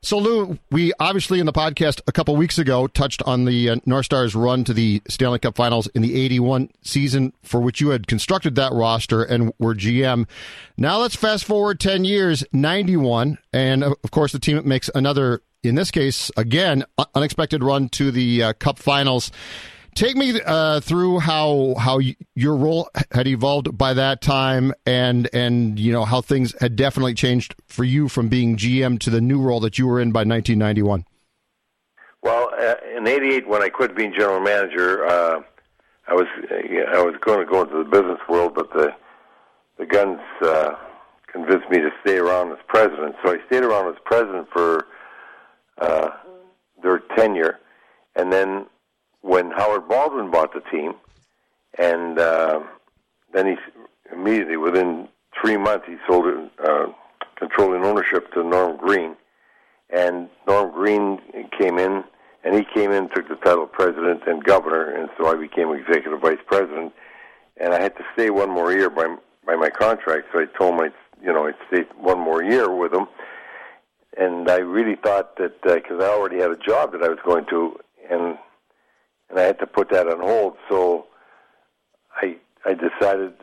So, Lou, we obviously in the podcast a couple weeks ago touched on the uh, North Stars run to the Stanley Cup Finals in the 81 season for which you had constructed that roster and were GM. Now let's fast forward 10 years, 91, and uh, of course the team makes another, in this case, again, unexpected run to the uh, Cup Finals. Take me uh, through how how your role had evolved by that time, and and you know how things had definitely changed for you from being GM to the new role that you were in by 1991. Well, uh, in '88, when I quit being general manager, uh, I was I was going to go into the business world, but the the Gunds uh, convinced me to stay around as president. So I stayed around as president for uh, their tenure, and then when Howard Baldwin bought the team, and uh, then he immediately within three months he sold it, uh, controlling ownership to Norm Green, and Norm Green came in, and he came in, took the title of president and governor, and so I became executive vice president, and I had to stay one more year by by my contract, so I told I'd you know I'd stay one more year with him, and I really thought that because uh, I already had a job that I was going to, and and I had to put that on hold. So I I decided,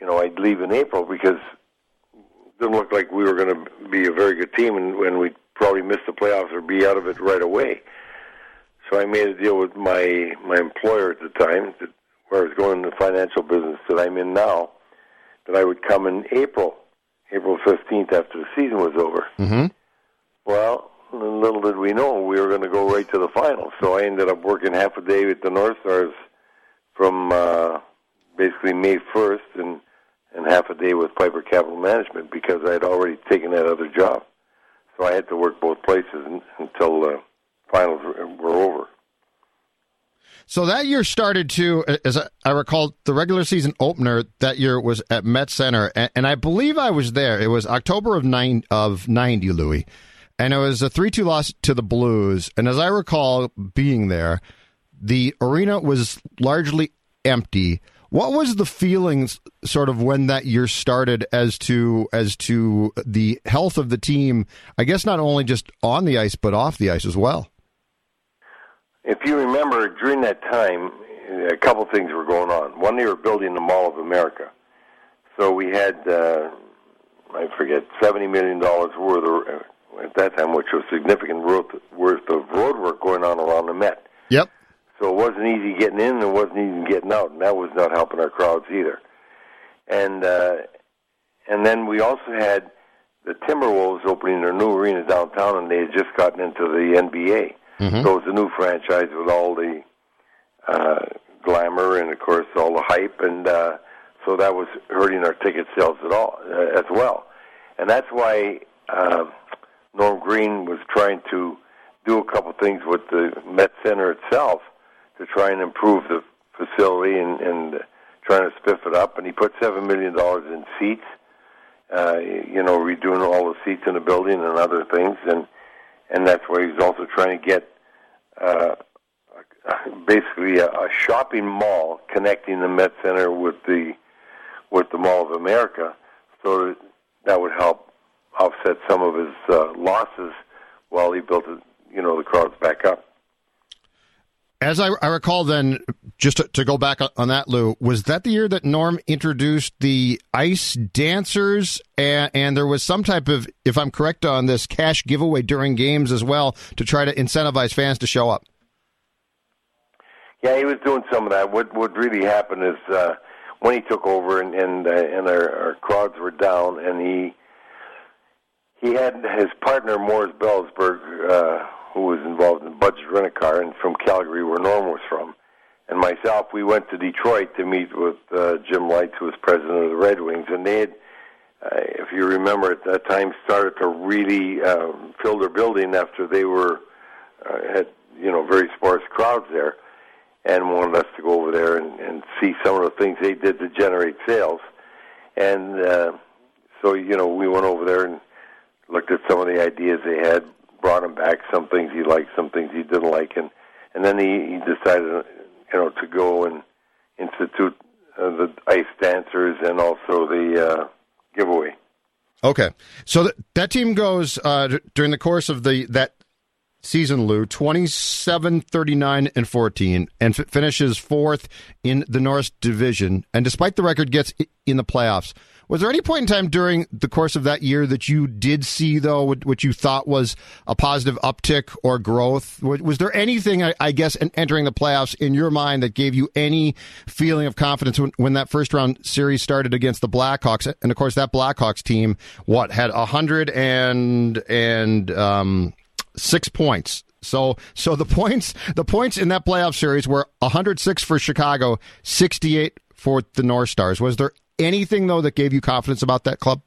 you know, I'd leave in April because it didn't look like we were going to be a very good team, and when we'd probably miss the playoffs or be out of it right away. So I made a deal with my my employer at the time, that, where I was going in the financial business that I'm in now, that I would come in April, April 15th after the season was over. Mm-hmm. Well, little did we know we were going to go right to the finals. So I ended up working half a day with the North Stars from uh, basically May 1st and and half a day with Piper Capital Management because I had already taken that other job. So I had to work both places until the finals were over. So that year started to, as I recall, the regular season opener that year was at Met Center, and I believe I was there. It was October of nine of ninety, Louis and it was a 3 2 loss to the Blues. And as I recall being there, the arena was largely empty. What was the feelings sort of when that year started as to as to the health of the team? I guess not only just on the ice but off the ice as well. If you remember, during that time, a couple things were going on. One, they were building the Mall of America, so we had uh, I forget seventy million dollars worth of at that time, which was significant worth, worth of road work going on around the Met. Yep. So it wasn't easy getting in, and it wasn't easy getting out, and that was not helping our crowds either. And uh, and then we also had the Timberwolves opening their new arena downtown, and they had just gotten into the NBA. Mm-hmm. So it was a new franchise with all the uh, glamour and, of course, all the hype, and uh, so that was hurting our ticket sales at all uh, as well. And that's why. Uh, Norm Green was trying to do a couple things with the Met Center itself to try and improve the facility and, and trying to spiff it up. And he put seven million dollars in seats. Uh, you know, redoing all the seats in the building and other things, and and that's why he's also trying to get uh, basically a, a shopping mall connecting the Met Center with the with the Mall of America, so that, that would help offset some of his uh, losses while he built, it, you know, the crowds back up. As I, I recall, then, just to, to, go back on that, Lou, was that the year that Norm introduced the ice dancers, and, and, there was some type of, if I'm correct on this, cash giveaway during games as well to try to incentivize fans to show up? Yeah, he was doing some of that. What what really happened is uh, when he took over and and, uh, and our, our crowds were down, and he he had his partner Morris Belzberg, uh, who was involved in Budget Rent a Car and from Calgary, where Norm was from, and myself. We went to Detroit to meet with uh, Jim Lites, who was president of the Red Wings, and they had. Uh, if you remember, at that time started to really uh, fill their building after they were uh, had you know very sparse crowds there, and wanted us to go over there and, and see some of the things they did to generate sales, and uh, so you know we went over there and looked at some of the ideas they had, brought him back some things he liked, some things he didn't like, and and then he, he decided, you know, to go and institute uh, the ice dancers and also the uh, giveaway. Okay, so th- that team goes uh, d- during the course of the that season, Lou, 27, 39, and 14, and f- finishes fourth in the North Division. And despite the record, gets in the playoffs. Was there any point in time during the course of that year that you did see, though, what, you thought was a positive uptick or growth? Was, there anything, I, guess, in entering the playoffs in your mind that gave you any feeling of confidence when, when that first round series started against the Blackhawks? And of course, that Blackhawks team, what had a hundred and and um, six points. So so the points the points in that playoff series were 106 for Chicago, 68 for the North Stars. Was there anything though that gave you confidence about that club?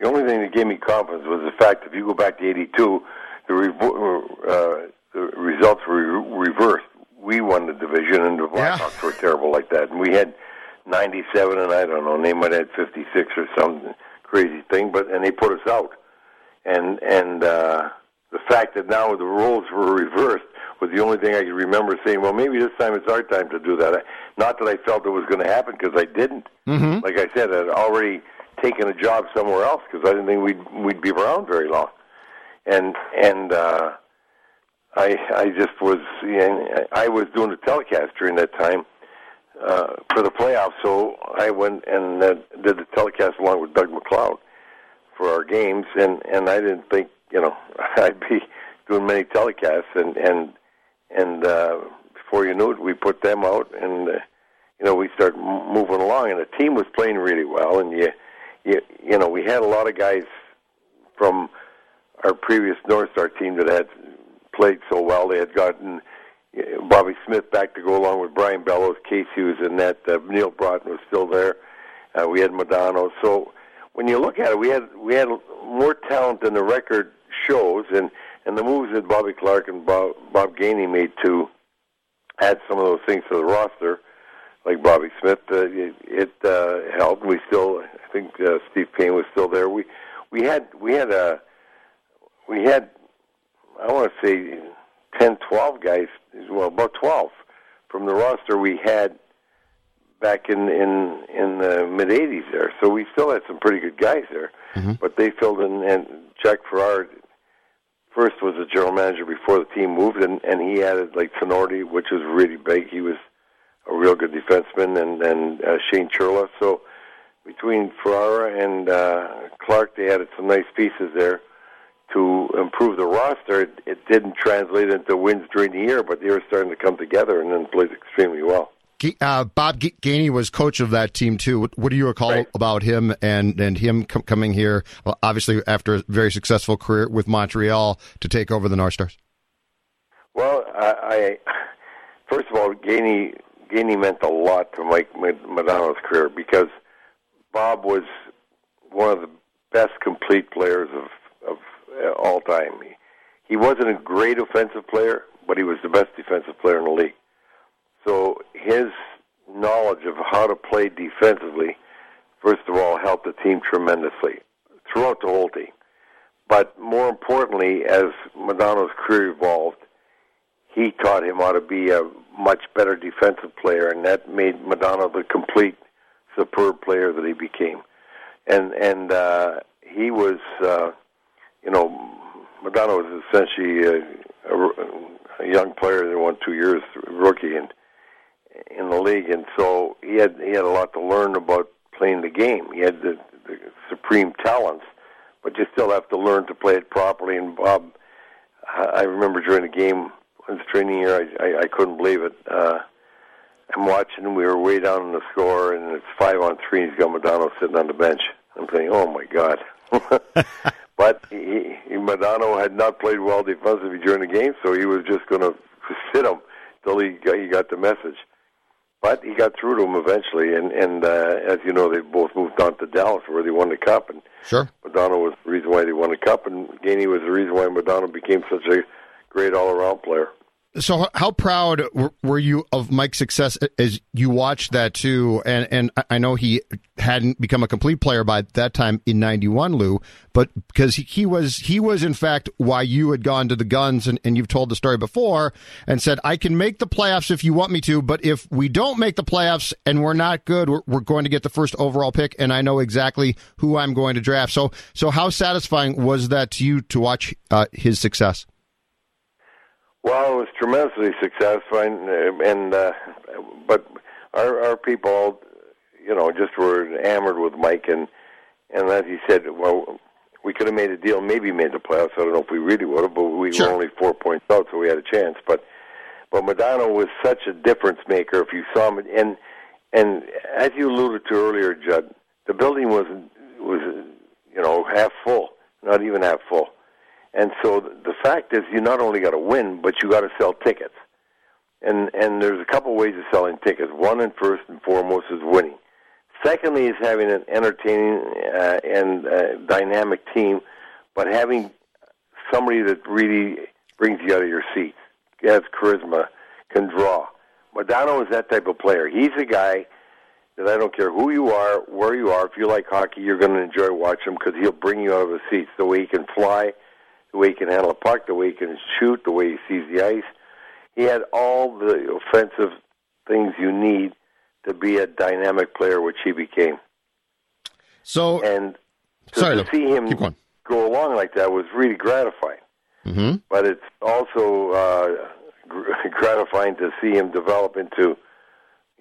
The only thing that gave me confidence was the fact that if you go back to '82, the, re- uh, the results were reversed. We won the division, and the Blackhawks yeah. were terrible like that. And we had 97, and I don't know, they might have had 56 or some crazy thing, but and they put us out. And and uh, the fact that now the roles were reversed was the only thing I could remember saying. Well, maybe this time it's our time to do that. Not that I felt it was going to happen because I didn't. Mm-hmm. Like I said, I'd already taken a job somewhere else because I didn't think we'd we'd be around very long. And and uh, I I just was you know, I was doing the telecast during that time uh, for the playoffs, so I went and uh, did the telecast along with Doug MacLeod for our games, and and I didn't think you know, I'd be doing many telecasts, and and and uh, before you knew it, we put them out, and uh, you know, we start m- moving along, and the team was playing really well, and you, you, you know, we had a lot of guys from our previous North Star team that had played so well. They had gotten Bobby Smith back to go along with Brian Bellows. Casey was in that. Uh, Neal Broten was still there. Uh, we had Modano. So when you look at it, we had we had more talent than the record shows, and and the moves that Bobby Clarke and Bob, Bob Gainey made to add some of those things to the roster, like Bobby Smith, uh, it, it uh, helped. We still, I think uh, Steve Payne was still there. We we had we had a we had I want to say ten, twelve guys, well about twelve from the roster we had back in in in the mid '80s there. So we still had some pretty good guys there, mm-hmm. but they filled in. And Jack Ferreira first was the general manager before the team moved, and and he added like Tinordi, which was really big. He was a real good defenseman, and and uh, Shane Churla. So between Ferreira and uh, Clarke, they added some nice pieces there to improve the roster. It, it didn't translate into wins during the year, but they were starting to come together and then played extremely well. Uh, Bob Gainey was coach of that team too. What, what do you recall right. about him and and him com- coming here? Well, obviously, after a very successful career with Montreal to take over the North Stars. Well, I, I first of all, Gainey Gainey meant a lot to Mike Modano's career because Bob was one of the best complete players of of uh, all time. He, he wasn't a great offensive player, but he was the best defensive player in the league. So his knowledge of how to play defensively, first of all, helped the team tremendously throughout the whole team. But more importantly, as Modano's career evolved, he taught him how to be a much better defensive player, and that made Modano the complete, superb player that he became. And and uh, he was, uh, you know, Modano was essentially a, a, a young player that won two years rookie, and in the league, and so he had he had a lot to learn about playing the game. He had the, the supreme talents, but you still have to learn to play it properly. And Bob, I remember during the game, in the training year, I, I, I couldn't believe it. Uh, I'm watching, we were way down in the score, and it's five on three. He's got Modano sitting on the bench. I'm thinking, oh my god. but he, he, Modano had not played well defensively during the game, so he was just going to sit him till he got, he got the message but he got through to him eventually. And and uh, as you know, they both moved on to Dallas, where they won the cup. And Sure. Modano was the reason why they won the cup, and Gainey was the reason why Modano became such a great all-around player. So, how proud were- you of Mike's success as you watched that too? And and I know he hadn't become a complete player by that time in '91, Lou, but because he, he was he was in fact why you had gone to the Gunds, and, and you've told the story before, and said I can make the playoffs if you want me to, but if we don't make the playoffs and we're not good, we're, we're going to get the first overall pick, and I know exactly who I'm going to draft. So, so how satisfying was that to you to watch uh, his success? Well, it was tremendously successful, and, and uh, but our our people, you know, just were enamored with Mike, and and as he said, well, we could have made a deal, maybe made the playoffs. I don't know if we really would have, but we Sure. were only four points out, so we had a chance. But but Modano was such a difference maker. If you saw him, and and as you alluded to earlier, Judd, the building was was you know half full, not even half full. And so the fact is, you not only got to win, but you got to sell tickets. And and there's a couple ways of selling tickets. One and first and foremost is winning. Secondly is having an entertaining uh, and uh, dynamic team, but having somebody that really brings you out of your seat, has charisma, can draw. Modano is that type of player. He's a guy that I don't care who you are, where you are. If you like hockey, you're going to enjoy watching him because he'll bring you out of the seats. The way he can fly, the way he can handle a puck, the way he can shoot, the way he sees the ice. He had all the offensive things you need to be a dynamic player, which he became. So, And to, Sorry, to see him go along like that was really gratifying. hmm But it's also uh, gratifying to see him develop into,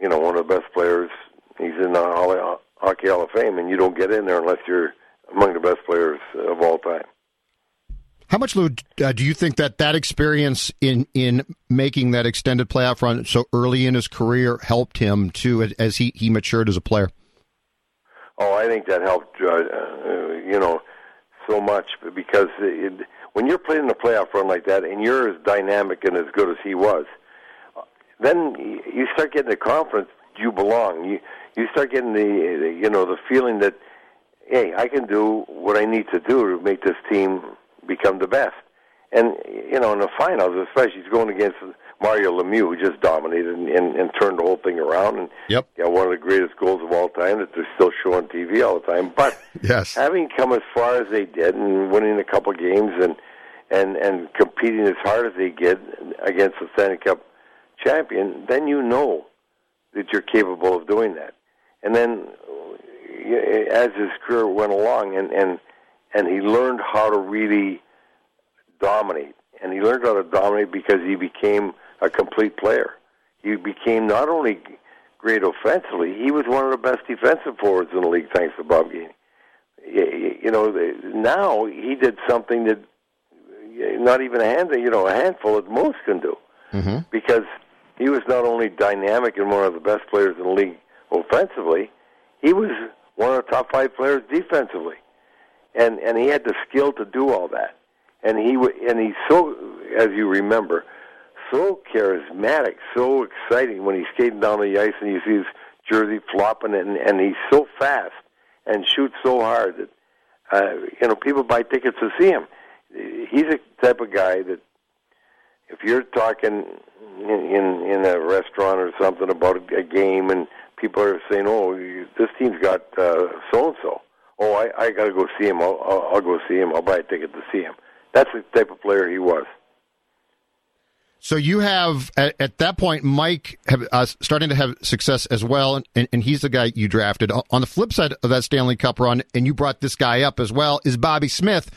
you know, one of the best players. He's in the Hockey Hall of Fame, and you don't get in there unless you're among the best players of all time. How much, Lou, uh, do you think that that experience in in making that extended playoff run so early in his career helped him too as he he matured as a player? Oh, I think that helped, uh, uh, you know, so much because it, when you're playing the playoff run like that and you're as dynamic and as good as he was, then you start getting the confidence you belong. You you start getting the you know the feeling that hey, I can do what I need to do to make this team become the best. And you know, in the finals, especially, he's going against Mario Lemieux, who just dominated and, and, and turned the whole thing around. And Yep. got one of the greatest goals of all time that they're still showing TV all the time. But Yes. having come as far as they did and winning a couple games and and and competing as hard as they did against the Stanley Cup champion, then you know that you're capable of doing that. And then as his career went along and and and he learned how to really dominate. And he learned how to dominate because he became a complete player. He became not only great offensively, he was one of the best defensive forwards in the league thanks to Bob Gainey. You know, now he did something that not even a hand, you know, a handful at most can do hmm because he was not only dynamic and one of the best players in the league offensively, he was one of the top five players defensively, and and he had the skill to do all that, and he and he's so, as you remember, so charismatic, so exciting when he's skating down the ice and you see his jersey flopping, and and he's so fast and shoots so hard that uh, you know people buy tickets to see him. He's a type of guy that if you're talking in in, in a restaurant or something about a, game and people are saying, "Oh, this team's got so and so," oh, I I got to go see him. I'll, I'll I'll go see him. I'll buy a ticket to see him. That's the type of player he was. So you have at, at that point Mike have, uh, starting to have success as well, and, and he's the guy you drafted. On the flip side of that Stanley Cup run, and you brought this guy up as well, is Bobby Smith,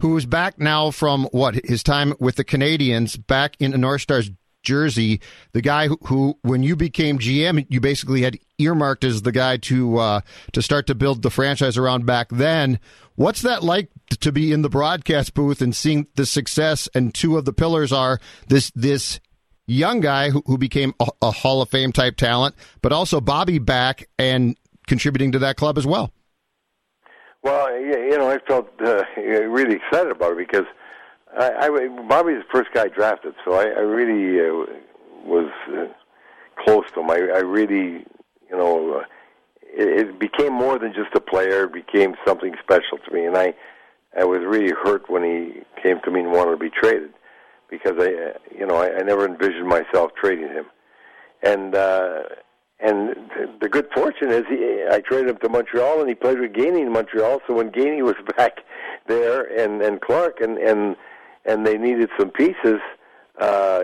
who is back now from what his time with the Canadiens, back in the North Stars jersey. The guy who, who when you became GM, you basically had earmarked as the guy to uh, to start to build the franchise around back then. What's that like to be in the broadcast booth and seeing the success? And two of the pillars are this this young guy who, who became a, a Hall of Fame type talent, but also Bobby back and contributing to that club as well. Well, you know, I felt uh, really excited about it because I, I Bobby's the first guy drafted, so I, I really uh, was uh, close to him. I, I really, you know, uh, it, it became more than just a player. It became something special to me, and I, I was really hurt when he came to me and wanted to be traded because I, uh, you know, I, I never envisioned myself trading him, and. uh and the good fortune is he, I traded him to Montreal, and he played with Gainey in Montreal. So when Gainey was back there, and and Clarke, and and and they needed some pieces, uh,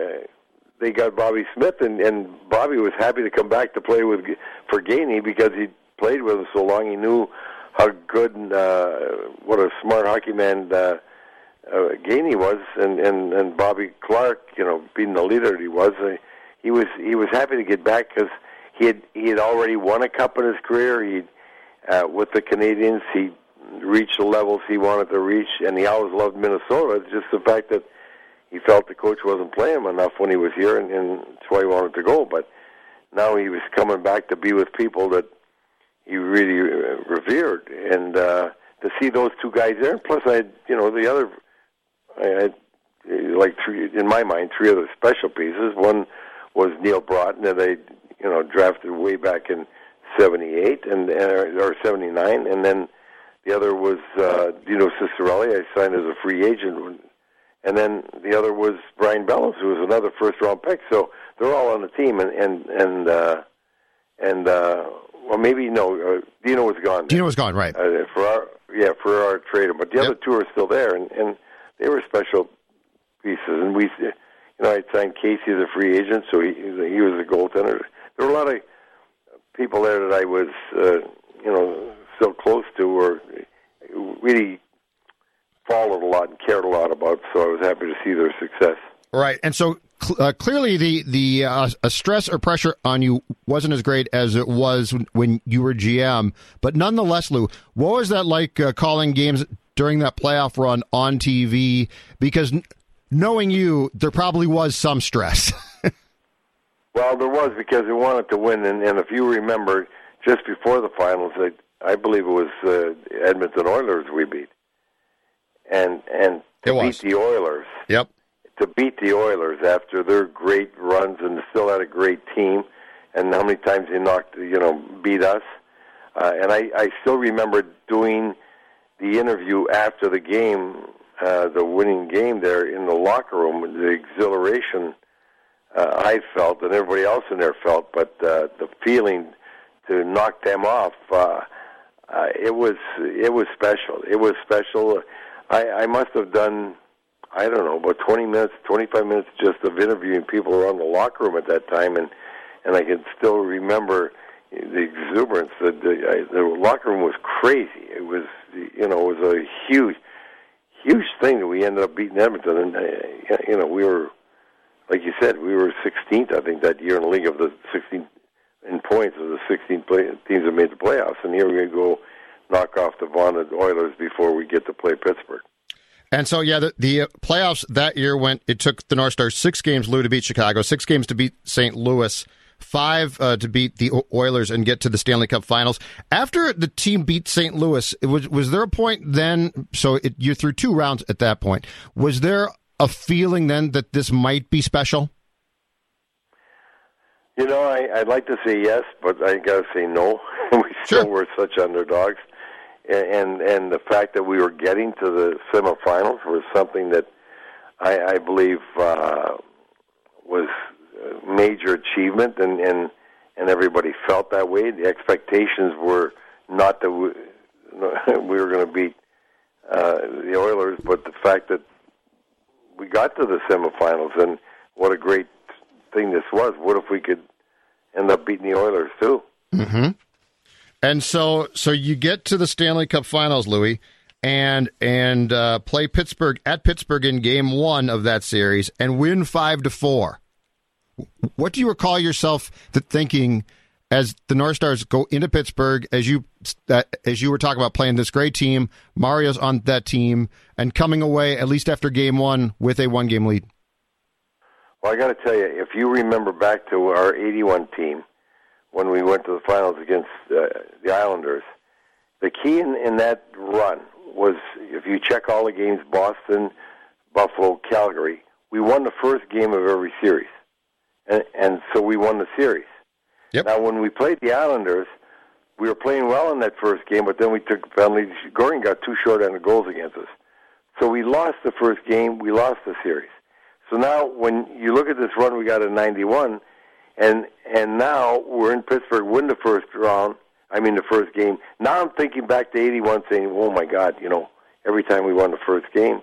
they got Bobby Smith, and and Bobby was happy to come back to play with for Gainey because he played with him so long. He knew how good, and, uh, what a smart hockey man uh, uh, Gainey was, and and and Bobby Clarke, you know, being the leader that he was, uh, he was he was happy to get back because he had he had already won a cup in his career. He uh, with the Canadiens, he reached the levels he wanted to reach, and he always loved Minnesota. It's just the fact that he felt the coach wasn't playing him enough when he was here, and, and that's why he wanted to go. But now he was coming back to be with people that he really uh, revered, and uh, to see those two guys there. Plus, I, had, you know, the other, I had like three in my mind, three other special pieces. One was Neal Broten that I you know, drafted way back in '78 and or '79, and then the other was uh, Dino Ciccarelli. I signed as a free agent, and then the other was Brian Bellows, who was another first round pick. So they're all on the team, and and and uh, and uh, well, maybe no, uh, Dino was gone. Dino was gone, right? Uh, for our yeah, for our trader, but the yep. other two are still there, and and they were special pieces. And we, you know, I signed Casey as a free agent, so he he was a goaltender there were a lot of people there that I was, uh, you know, so close really followed a lot and cared a lot about. So I was happy to see their success. Right, and so uh, clearly the the uh, stress or pressure on you wasn't as great as it was when you were GM. But nonetheless, Lou, what was that like uh, calling games during that playoff run on TV? Because knowing you, there probably was some stress. Well, there was because we wanted to win, and, and if you remember, just before the finals, I, I believe it was uh, Edmonton Oilers we beat, and and to beat the Oilers. Yep. To beat the Oilers after their great runs and still had a great team, and how many times they knocked, you know, beat us. Uh, and I, I still remember doing the interview after the game, uh, the winning game there in the locker room, the exhilaration uh, I felt and everybody else in there felt, but uh, the feeling to knock them off, uh, uh, it was it was special. It was special. I, I must have done, I don't know, about 20 minutes, 25 minutes just of interviewing people around the locker room at that time, and and I can still remember the exuberance. The the, I, the locker room was crazy. It was you know it was a huge huge thing that we ended up beating Edmonton, and uh, you know we were like you said, we were 16th, I think, that year in the league of the 16 in points of the 16 play, teams that made the playoffs. And here we go knock off the vaunted Oilers before we get to play Pittsburgh. And so, yeah, the, the playoffs that year went. It took the North Stars six games, Lou, to beat Chicago, six games to beat St. Louis, five uh, to beat the Oilers and get to the Stanley Cup Finals. After the team beat St. Louis, was was there a point then? So it, you're through two rounds at that point. Was there a feeling then that this might be special? You know, I, I'd like to say yes, but I got to say no. we still sure. were such underdogs, and, and and the fact that we were getting to the semifinals was something that I, I believe uh, was a major achievement, and and and everybody felt that way. The expectations were not that we, we were going to beat uh, the Oilers, but the fact that we got to the semifinals, and what a great thing this was. What if we could end up beating the Oilers too? Mm-hmm. And so, so you get to the Stanley Cup Finals, Louis, and and uh, play Pittsburgh at Pittsburgh in Game One of that series, and win five to four. What do you recall yourself thinking as the North Stars go into Pittsburgh, as you uh, as you were talking about playing this great team, Mario's on that team, and coming away at least after game one with a one game lead? Well, I got to tell you, if you remember back to our '81 team when we went to the finals against uh, the Islanders, the key in, in that run was if you check all the games, Boston, Buffalo, Calgary, we won the first game of every series and and so we won the series. Yep. Now, when we played the Islanders, we were playing well in that first game, but then we took penalties. Gordon got two short-handed goals against us, so we lost the first game. We lost the series. So now, when you look at this run, we got a 91, and and now we're in Pittsburgh, win the first round. I mean, the first game. Now I'm thinking back to 81, saying, "Oh my God, you know, every time we won the first game,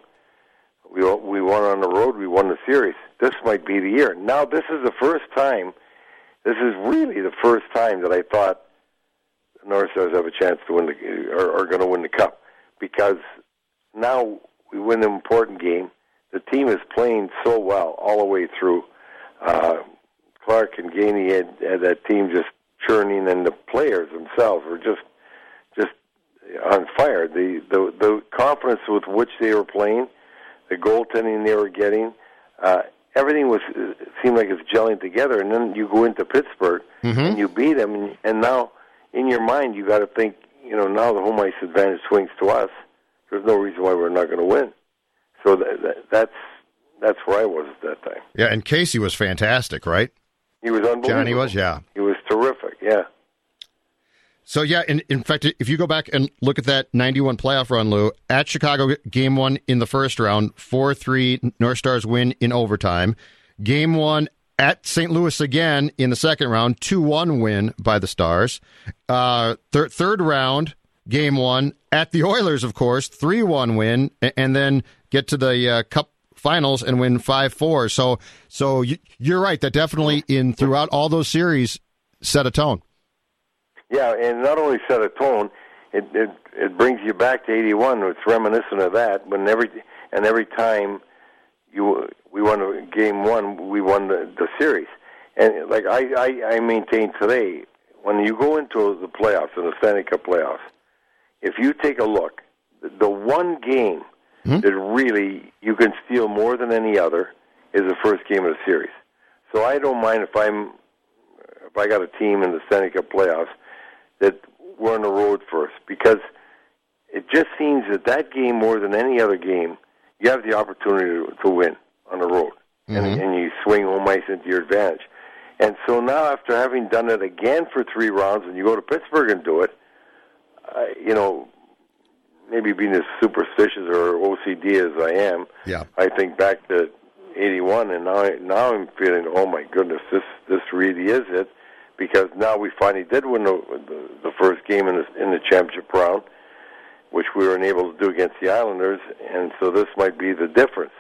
we we won on the road, we won the series. This might be the year." Now, this is the first time. This is really the first time that I thought the North Stars have a chance to win the are, are going to win the cup because now we win an important game. The team is playing so well all the way through. Uh, Clarke and Gainey had, had that team just churning, and the players themselves were just just on fire. The the the confidence with which they were playing, the goaltending they were getting, uh, everything was seemed like it's gelling together. And then you go into Pittsburgh Mm-hmm. and you beat them, and, and now in your mind you got to think, you know, now the home ice advantage swings to us. There's no reason why we're not going to win. So that, that, that's that's where I was at that time. Yeah, and Casey was fantastic, right? He was unbelievable. Johnny was, yeah. He was terrific. Yeah. So yeah, in, in fact, if you go back and look at that '91 playoff run, Lou, at Chicago, game one in the first round, four three, North Stars win in overtime. Game one at St. Louis again in the second round, two one win by the Stars. Uh, thir- third round, game one at the Oilers, of course, three one win, and then get to the uh, Cup finals and win five four. So, so you, you're right. That definitely in throughout all those series set a tone. Yeah, and not only set a tone, it it it brings you back to '81. It's reminiscent of that. When every and every time you we won a game one, we won the, the series. And like I, I I maintain today, when you go into the playoffs in the Stanley Cup playoffs, if you take a look, the, one game hmm? that really you can steal more than any other is the first game of the series. So I don't mind if I'm if I got a team in the Stanley Cup playoffs that we're on the road first because it just seems that that game more than any other game you have the opportunity to, to win on the road. And, mm-hmm. and you swing home ice into your advantage. And so now after having done it again for three rounds and you go to Pittsburgh and do it uh, you know maybe being as superstitious or OCD as I am Yeah. I think back to '81, and now now I'm feeling, oh my goodness, this this really is it, because now we finally did win the the, the first game in the in the championship round, which we were unable to do against the Islanders, and so this might be the difference,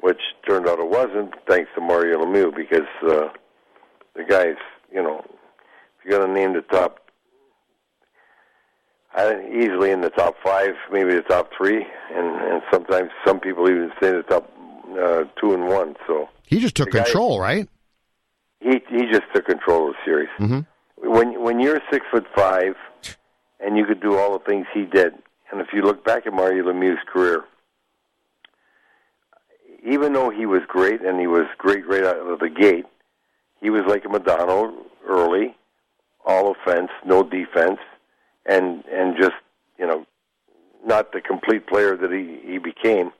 which turned out it wasn't, thanks to Mario Lemieux, because uh, the guys, you know, if you're going to name the top I easily in the top five, maybe the top three, and and sometimes some people even say the top uh, two and one. So He just took The guy- control, right? he he just took control of the series. Mm-hmm. When when you're six foot five, and you could do all the things he did, and if you look back at Mario Lemieux's career, even though he was great and he was great right out of the gate, he was like a Modano early, all offense, no defense, and and just you know not the complete player that he he became.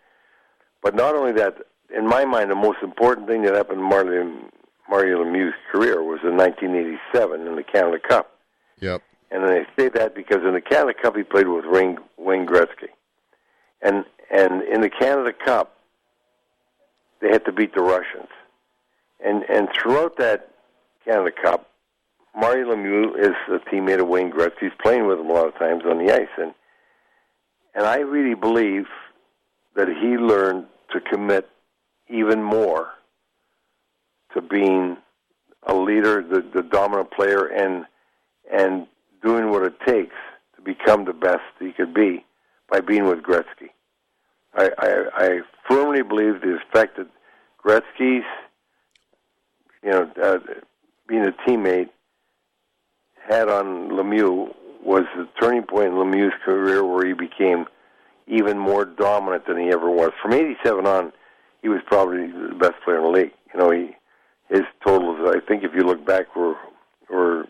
But not only that, in my mind, the most important thing that happened to Mario, Mario Lemieux's career was in 1987 in the Canada Cup. Yep. And I say that because in the Canada Cup he played with Wayne, Wayne Gretzky, and and in the Canada Cup they had to beat the Russians, and and throughout that Canada Cup, Mario Lemieux is a teammate of Wayne Gretzky. He's playing with him a lot of times on the ice, and and I really believe that he learned to commit even more to being a leader, the, the dominant player, and and doing what it takes to become the best he could be by being with Gretzky. I, I, I firmly believe the effect that Gretzky's, you know, uh, being a teammate had on Lemieux was the turning point in Lemieux's career where he became even more dominant than he ever was. From '87 on, he was probably the best player in the league. You know, he his totals. I think if you look back, were were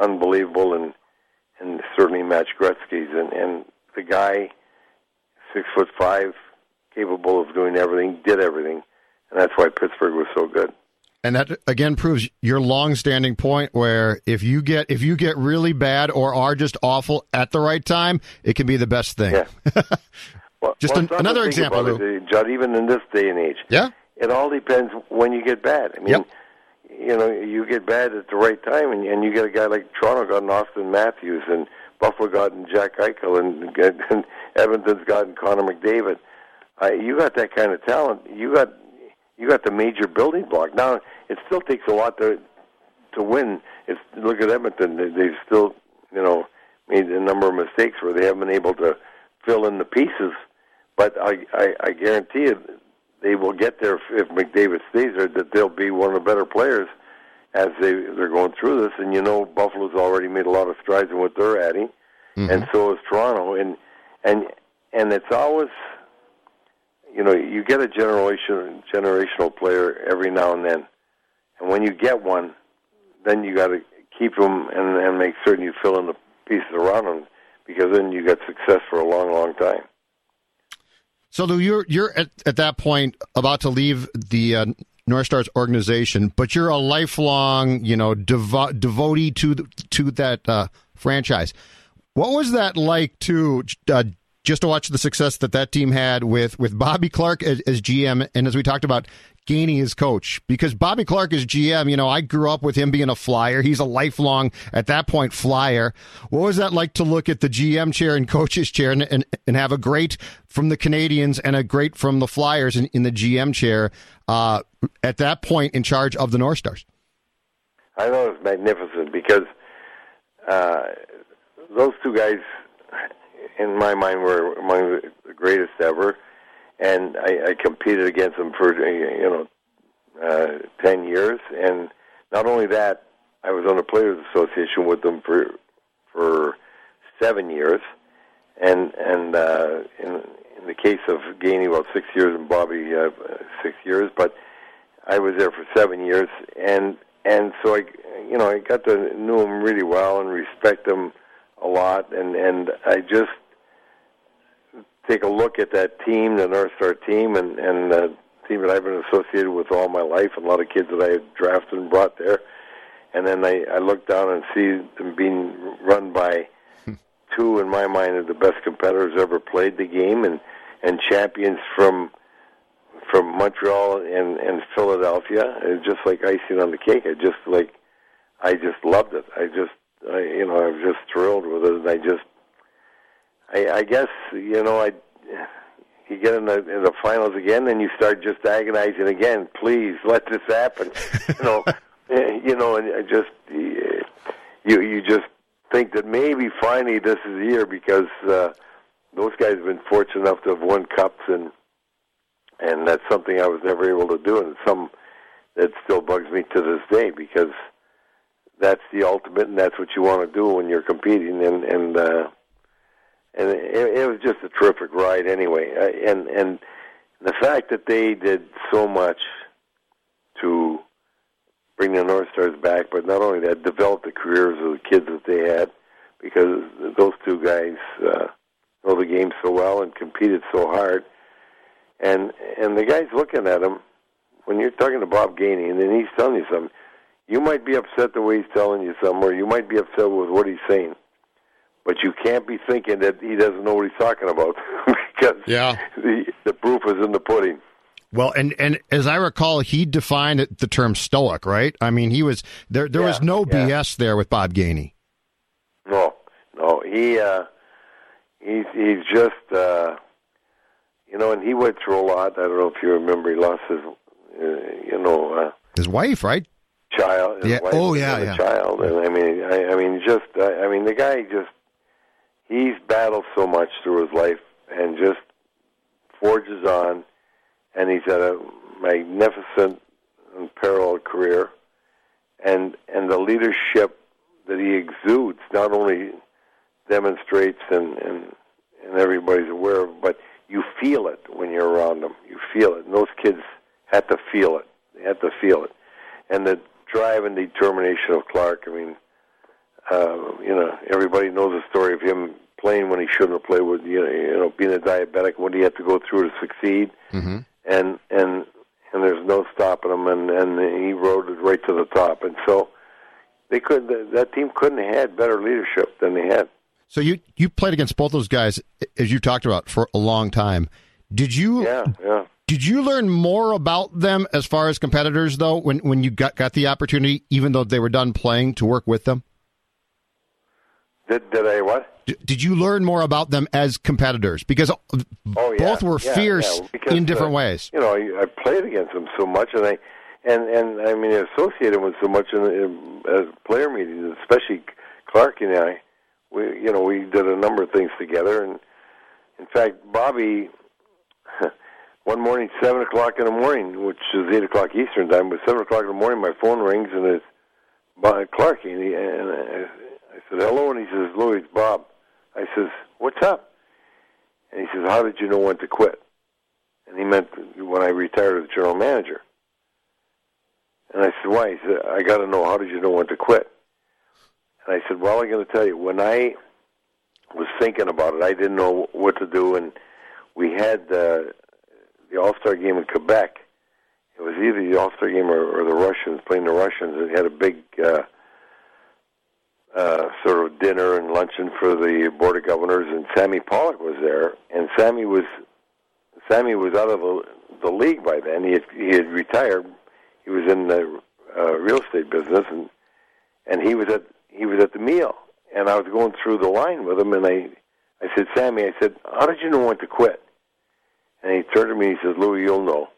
unbelievable and and certainly matched Gretzky's. And and the guy, six foot five, capable of doing everything, did everything, and that's why Pittsburgh was so good. And that again proves your long-standing point where if you get if you get really bad or are just awful at the right time, it can be the best thing. Yeah. Well, Just well, an- another example, it, Judd, even in this day and age. Yeah. It all depends when you get bad. I mean, Yep. you know, you get bad at the right time, and, and you get a guy like Toronto got an Auston Matthews, and Buffalo gotten Jack Eichel, and, and Edmonton's gotten Connor McDavid. Uh, you got that kind of talent. You got you got the major building block. Now it still takes a lot to to win. It's look at Edmonton; they, they've still you know made a number of mistakes where they haven't been able to fill in the pieces. But I I, I guarantee you, they will get there if, if McDavid stays there. That they'll be one of the better players as they they're going through this. And you know, Buffalo's already made a lot of strides in what they're adding, mm-hmm. and so is Toronto. And and and it's always you know, you get a generation generational player every now and then, and when you get one, then you got to keep them and, and make certain you fill in the pieces around them, because then you got success for a long, long time. So Lou, you're you're at, at that point about to leave the uh, North Stars organization, but you're a lifelong, you know, devo- devotee to the, to that uh, franchise. What was that like to uh, just to watch the success that that team had with with Bobby Clarke as, as GM, and as we talked about, Gainey as coach? Because Bobby Clarke is GM, you know, I grew up with him being a flyer. He's a lifelong, at that point, flyer. What was that like to look at the GM chair and coach's chair and and, and have a great from the Canadiens and a great from the Flyers in, in the GM chair uh, at that point in charge of the North Stars? I know it's magnificent because uh, those two guys, in my mind, were among the greatest ever, and I, I competed against them for you know uh, ten years. And not only that, I was on the Players Association with them for for seven years, and and uh, in in the case of Gainey, about six years, and Bobby uh, six years, but I was there for seven years, and and so I, you know, I got to know him really well and respect him a lot, and and I just take a look at that team, the North Star team, and and the team that I've been associated with all my life, and a lot of kids that I had drafted and brought there, and then I I look down and see them being run by two, in my mind, of the best competitors ever played the game, and and champions from from Montreal and and Philadelphia. It's just like icing on the cake. I just like, I just loved it. I just, I, you know, I was just thrilled with it. And I just, I, I guess, you know, I, you get in the in the finals again, and you start just agonizing again. Please let this happen. you know, eh, you know, and just, you you just think that maybe finally this is the year because uh, those guys have been fortunate enough to have won cups and and that's something I was never able to do, and it's some that still bugs me to this day because that's the ultimate, and that's what you want to do when you're competing, and and uh, and it, it was just a terrific ride anyway, and and the fact that they did so much to bring the North Stars back, but not only that, develop the careers of the kids that they had, because those two guys uh, know the game so well and competed so hard and and the guy's looking at him when you're talking to Bob Gainey, and then he's telling you something. You might be upset the way he's telling you something, or you might be upset with what he's saying, but you can't be thinking that he doesn't know what he's talking about because Yeah. the the proof is in the pudding. Well, and and as I recall, he defined it- the term stoic, right? I mean, he was there. There was no yeah. BS there with Bob Gainey. No, no, he uh, he's he's just uh, you know, and he went through a lot. I don't know if you remember, he lost his uh, you know. Uh, His wife, right? child. Yeah. Oh, yeah, yeah. Child, and I mean, I, I mean, just, I, I mean, the guy just, he's battled so much through his life, and just forges on, and he's had a magnificent, unparalleled career, and and the leadership that he exudes not only demonstrates and and and everybody's aware of, but you feel it when you're around them. You feel it, and those kids had to feel it. They had to feel it, and the drive and determination of Clarke. I mean, uh, you know, everybody knows the story of him playing when he shouldn't have played. With you know, you know, being a diabetic, what he had to go through to succeed, Mm-hmm. and and and there's no stopping him, and and he rode it right to the top. And so they could that team couldn't have had better leadership than they had. So you you played against both those guys as you talked about for a long time. Did you? Yeah, yeah. Did you learn more about them as far as competitors though when when you got got the opportunity, even though they were done playing, to work with them? Did did I what? did you learn more about them as competitors? Because oh, yeah, both were yeah, fierce yeah, because, in different uh, ways. You know, I, I played against them so much, and I and and I mean associated with so much in, in as player meetings, especially Clarke and I. We you know we did a number of things together, and in fact, Bobby. One morning, seven o'clock in the morning, which is eight o'clock Eastern time, but seven o'clock in the morning, my phone rings and it's Clarke, and, he, and I, I said hello, and he says, "Louis, it's Bob." I says, "What's up?" And he says, "How did you know when to quit?" And he meant when I retired as general manager. And I said, "Why?" He said, "I got to know. How did you know when to quit?" And I said, "Well, I'm going to tell you. When I was thinking about it, I didn't know what to do, and we had uh, the All Star game in Quebec. It was either the All Star game or, or the Russians playing the Russians. It had a big." Uh, uh, sort of dinner and luncheon for the board of governors, and Sammy Pollock was there. And Sammy was Sammy was out of the, the league by then. He had, he had retired. He was in the uh, real estate business, and and he was at he was at the meal. And I was going through the line with him, and I I said, Sammy, I said, how did you know when to quit? And he turned to me and he says, Louis, you'll know.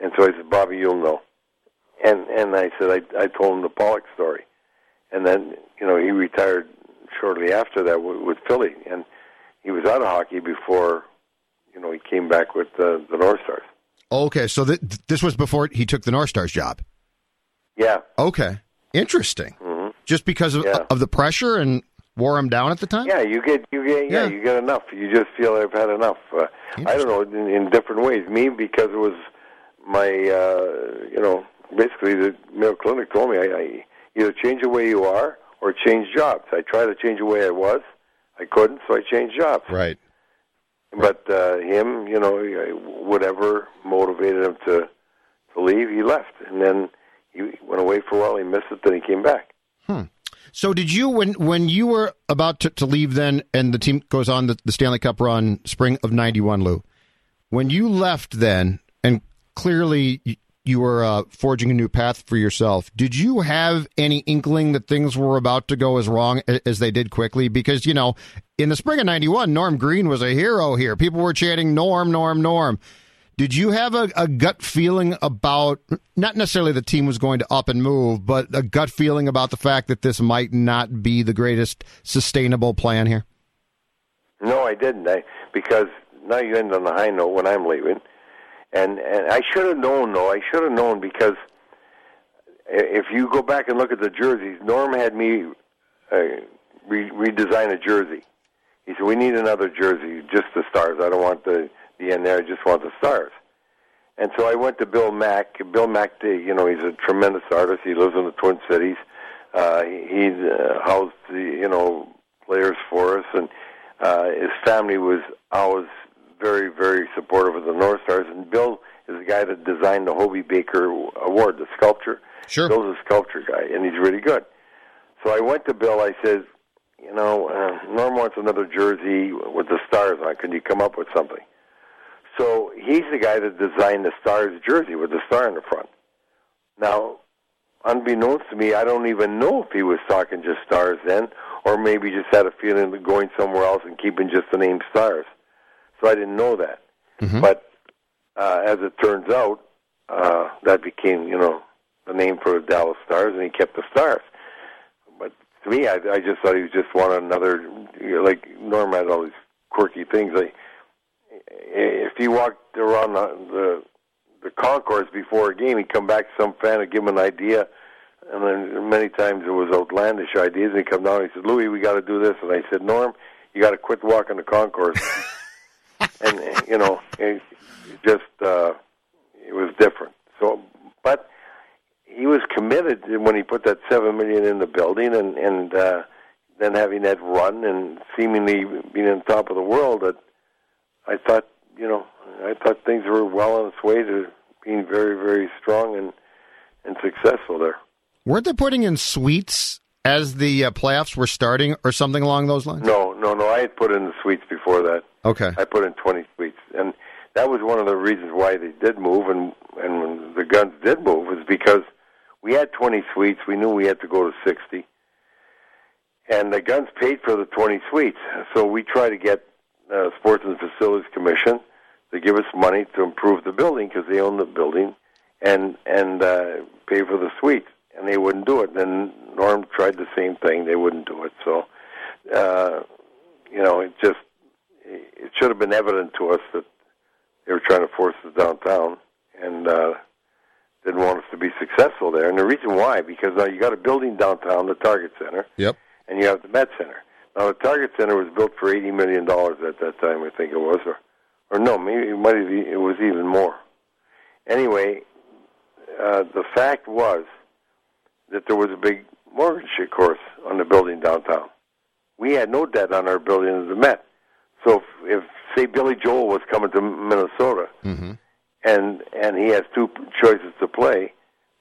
And so I said, Bobby, you'll know. And and I said, I I told him the Pollock story and then you know he retired shortly after that with, with Philly, and he was out of hockey before you know he came back with the, the North Stars. Okay, so th- this was before he took the North Stars job. Yeah. Okay, interesting. Mm-hmm. Just because of, Yeah. of the pressure and wore him down at the time. Yeah, you get you get yeah, Yeah. you get enough. You just feel I've had enough. Uh, I don't know in, in different ways. Me because it was my uh, you know basically the Mayo Clinic told me I, I either change the way you are or change jobs. I tried to change the way I was. I couldn't, so I changed jobs. Right. But uh, him, you know, whatever motivated him to to leave, he left, and then he went away for a while. He missed it, then he came back. So did you when when you were about to, to leave then, and the team goes on the, the Stanley Cup run, spring of '91, Lou? When you left then, and clearly you, were uh, forging a new path for yourself. Did you have any inkling that things were about to go as wrong as they did quickly? Because you know, in the spring of '91, Norm Green was a hero here. People were chanting "Norm, Norm, Norm." Did you have a, a gut feeling about not necessarily the team was going to up and move, but a gut feeling about the fact that this might not be the greatest sustainable plan here? No, I didn't. I because now you end on a high note when I'm leaving, and and I should have known. though. I should have known because if you go back and look at the jerseys, Norm had me uh, re- redesign a jersey. He said, "We need another jersey, just the stars. I don't want the the end there. I just want the stars." And so I went to Bill Mack. Bill Mack, you know, he's a tremendous artist. He lives in the Twin Cities. Uh, he uh, housed the you know players for us, and uh, his family was always very very supportive of the North Stars. And Bill is the guy that designed the Hobey Baker Award, the sculpture. Sure. Bill's a sculpture guy, and he's really good. So I went to Bill. I said, you know, uh, Norm wants another jersey with the stars on. Can you come up with something? So he's the guy that designed the Stars jersey with the star in the front. Now, unbeknownst to me, I don't even know if he was talking just Stars then, or maybe just had a feeling of going somewhere else and keeping just the name Stars. So I didn't know that. But uh, as it turns out, uh, that became, you know, the name for the Dallas Stars, and he kept the Stars. But to me, I, I just thought he was just wanted another, you know, like Norm had all these quirky things. Like if he walked around the the, the concourse before a game, he'd come back to some fan and give him an idea. And then many times it was outlandish ideas. And he'd come down and he said, Louis, we got to do this. And I said, Norm, you got to quit walking the concourse. and, uh, you know, it just, uh, it was different. So, but he was committed when he put that seven million in the building and, and, uh, then having that run and seemingly being on top of the world that I thought, you know, I thought things were well on its way to being very, very strong and and successful there. Weren't they putting in suites as the uh, playoffs were starting, or something along those lines? No, no, no. I had put in the suites before that. Okay. I put in 20 suites, and that was one of the reasons why they did move, and and when the Gunds did move was because we had 20 suites. We knew we had to go to 60, and the Gunds paid for the 20 suites. So we try to get uh, Sports and Facilities Commission to give us money to improve the building because they own the building, and and uh, pay for the suites, and they wouldn't do it. And Norm tried the same thing; they wouldn't do it. So, uh, you know, it just it should have been evident to us that they were trying to force us downtown, and uh, didn't want us to be successful there. And the reason why, because now you got a building downtown, the Target Center, Yep. and you have the Met Center. Now the Target Center was built for eighty million dollars at that time, I think it was, or or no, maybe it might have, it was even more. Anyway, uh, the fact was that there was a big mortgage, of course, on the building downtown. We had no debt on our building at the Met. So if, if say Billy Joel was coming to Minnesota, Mm-hmm. and and he has two choices to play,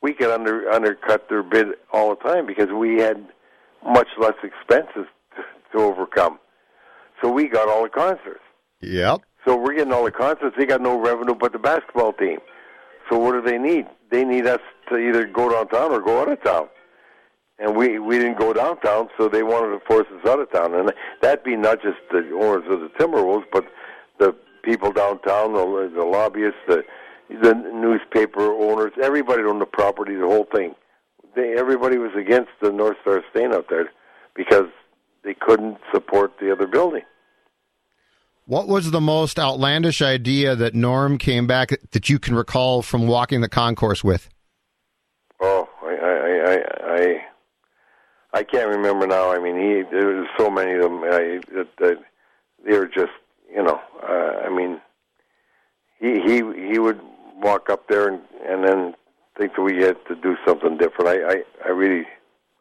we could under undercut their bid all the time because we had much less expenses to, to overcome. So we got all the concerts. Yep. So we're getting all the concerts. They got no revenue but the basketball team. So what do they need? They need us to either go downtown or go out of town. And we we didn't go downtown, so they wanted to force us out of town. And that be not just the owners of the Timberwolves, but the people downtown, the, the lobbyists, the the newspaper owners, everybody on the property, the whole thing. They everybody was against the North Star staying out there because they couldn't support the other building. What was the most outlandish idea that Norm came back that you can recall from walking the concourse with? Oh, I, I, I, I, I can't remember now. I mean, he there was so many of them. I, that, that they were just, you know, uh, I mean, he he he would walk up there and and then think that we had to do something different. I I, I really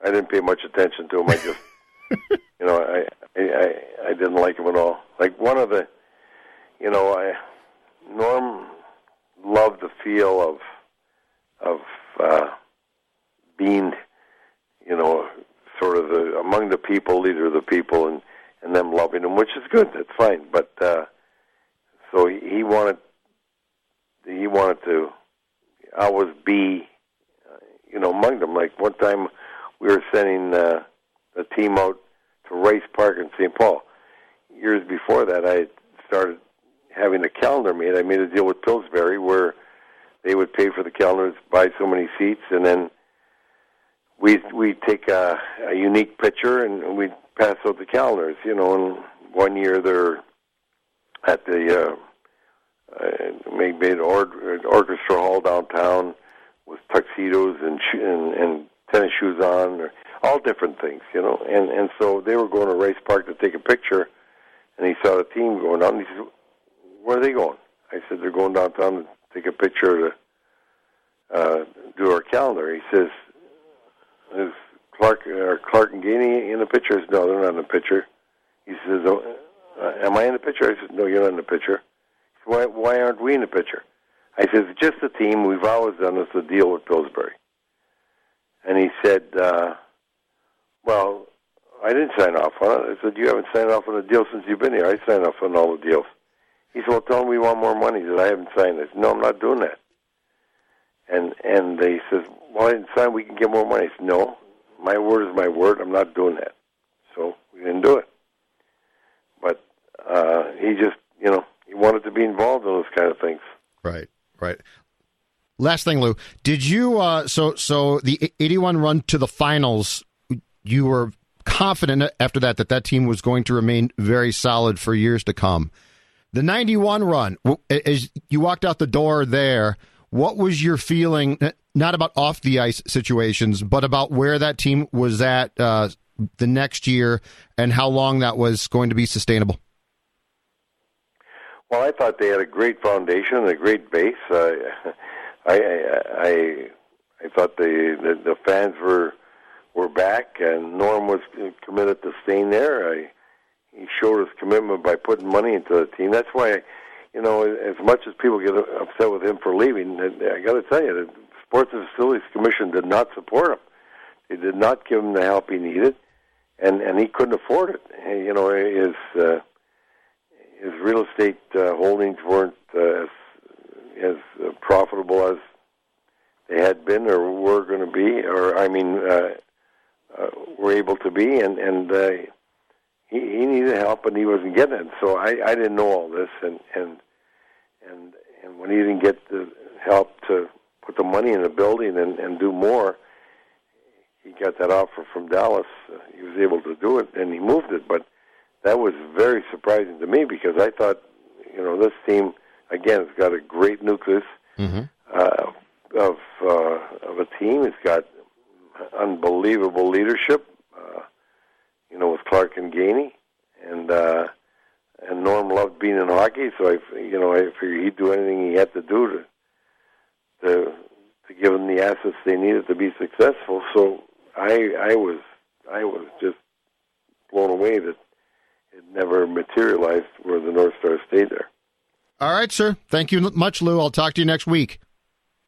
I didn't pay much attention to him. I just, you know, I, I I didn't like him at all. Like one of the, you know, I Norm loved the feel of of. uh being, you know, sort of the among the people, leader of the people, and and them loving him, which is good. That's fine. But uh, so he, he wanted, he wanted to always be, uh, you know, among them. Like one time, we were sending uh, a team out to Rice Park in St. Paul. Years before that, I started having a calendar made. I made a deal with Pillsbury where they would pay for the calendars, buy so many seats, and then we we take a, a unique picture and we pass out the calendars. You know, and one year they're at the uh, uh, maybe an or, orchestra hall downtown with tuxedos and and, and tennis shoes on, or all different things. You know, and and so they were going to Rice Park to take a picture, and he saw the team going down. And he said, "Where are they going?" I said, "They're going downtown to take a picture to uh, do our calendar." He says is Clarke or Clarke and Gainey in the picture? I said, no, they're not in the picture. He says, oh, uh, am I in the picture? I said, no, you're not in the picture. He said, why, why aren't we in the picture? I said, it's just a team. We've always done this, a deal with Pillsbury. And he said, uh, well, I didn't sign off on it. I said, you haven't signed off on a deal since you've been here. I signed off on all the deals. He said, well, tell him we want more money. He said, I haven't signed this. No, I'm not doing that. And and he says, well, I didn't sign. We can get more money. I said, no, my word is my word. I'm not doing that. So we didn't do it. But uh, he just, you know, he wanted to be involved in those kind of things. Right, right. Last thing, Lou, did you? Uh, so, so the '81 run to the finals, you were confident after that that that team was going to remain very solid for years to come. The '91 run, as you walked out the door there, what was your feeling? Not about off the ice situations, but about where that team was at uh, the next year and how long that was going to be sustainable. Well, I thought they had a great foundation and a great base. Uh, I, I, I, thought the, the the fans were were back, and Norm was committed to staying there. I, he showed his commitment by putting money into the team. That's why, you know, as much as people get upset with him for leaving, I got to tell you, the Sports and Facilities Commission did not support him. They did not give him the help he needed, and and he couldn't afford it. You know, his uh, his real estate uh, holdings weren't uh, as as profitable as they had been or were going to be, or I mean, uh, uh, were able to be, and and uh, he, he needed help, and he wasn't getting it. So I I didn't know all this, and and and and when he didn't get the help to put the money in the building and and do more, he got that offer from Dallas. Uh, he was able to do it, and he moved it, but that was very surprising to me because I thought, you know, this team again it's got a great nucleus. Mm-hmm. Uh, of uh, of a team. It's got unbelievable leadership. Uh, you know, with Clarke and Gainey, and uh, and Norm loved being in hockey. So I, you know, I figured he'd do anything he had to do to to to give them the assets they needed to be successful. So I I was I was just blown away that it never materialized where the North Star stayed there. All right, sir. Thank you much, Lou. I'll talk to you next week.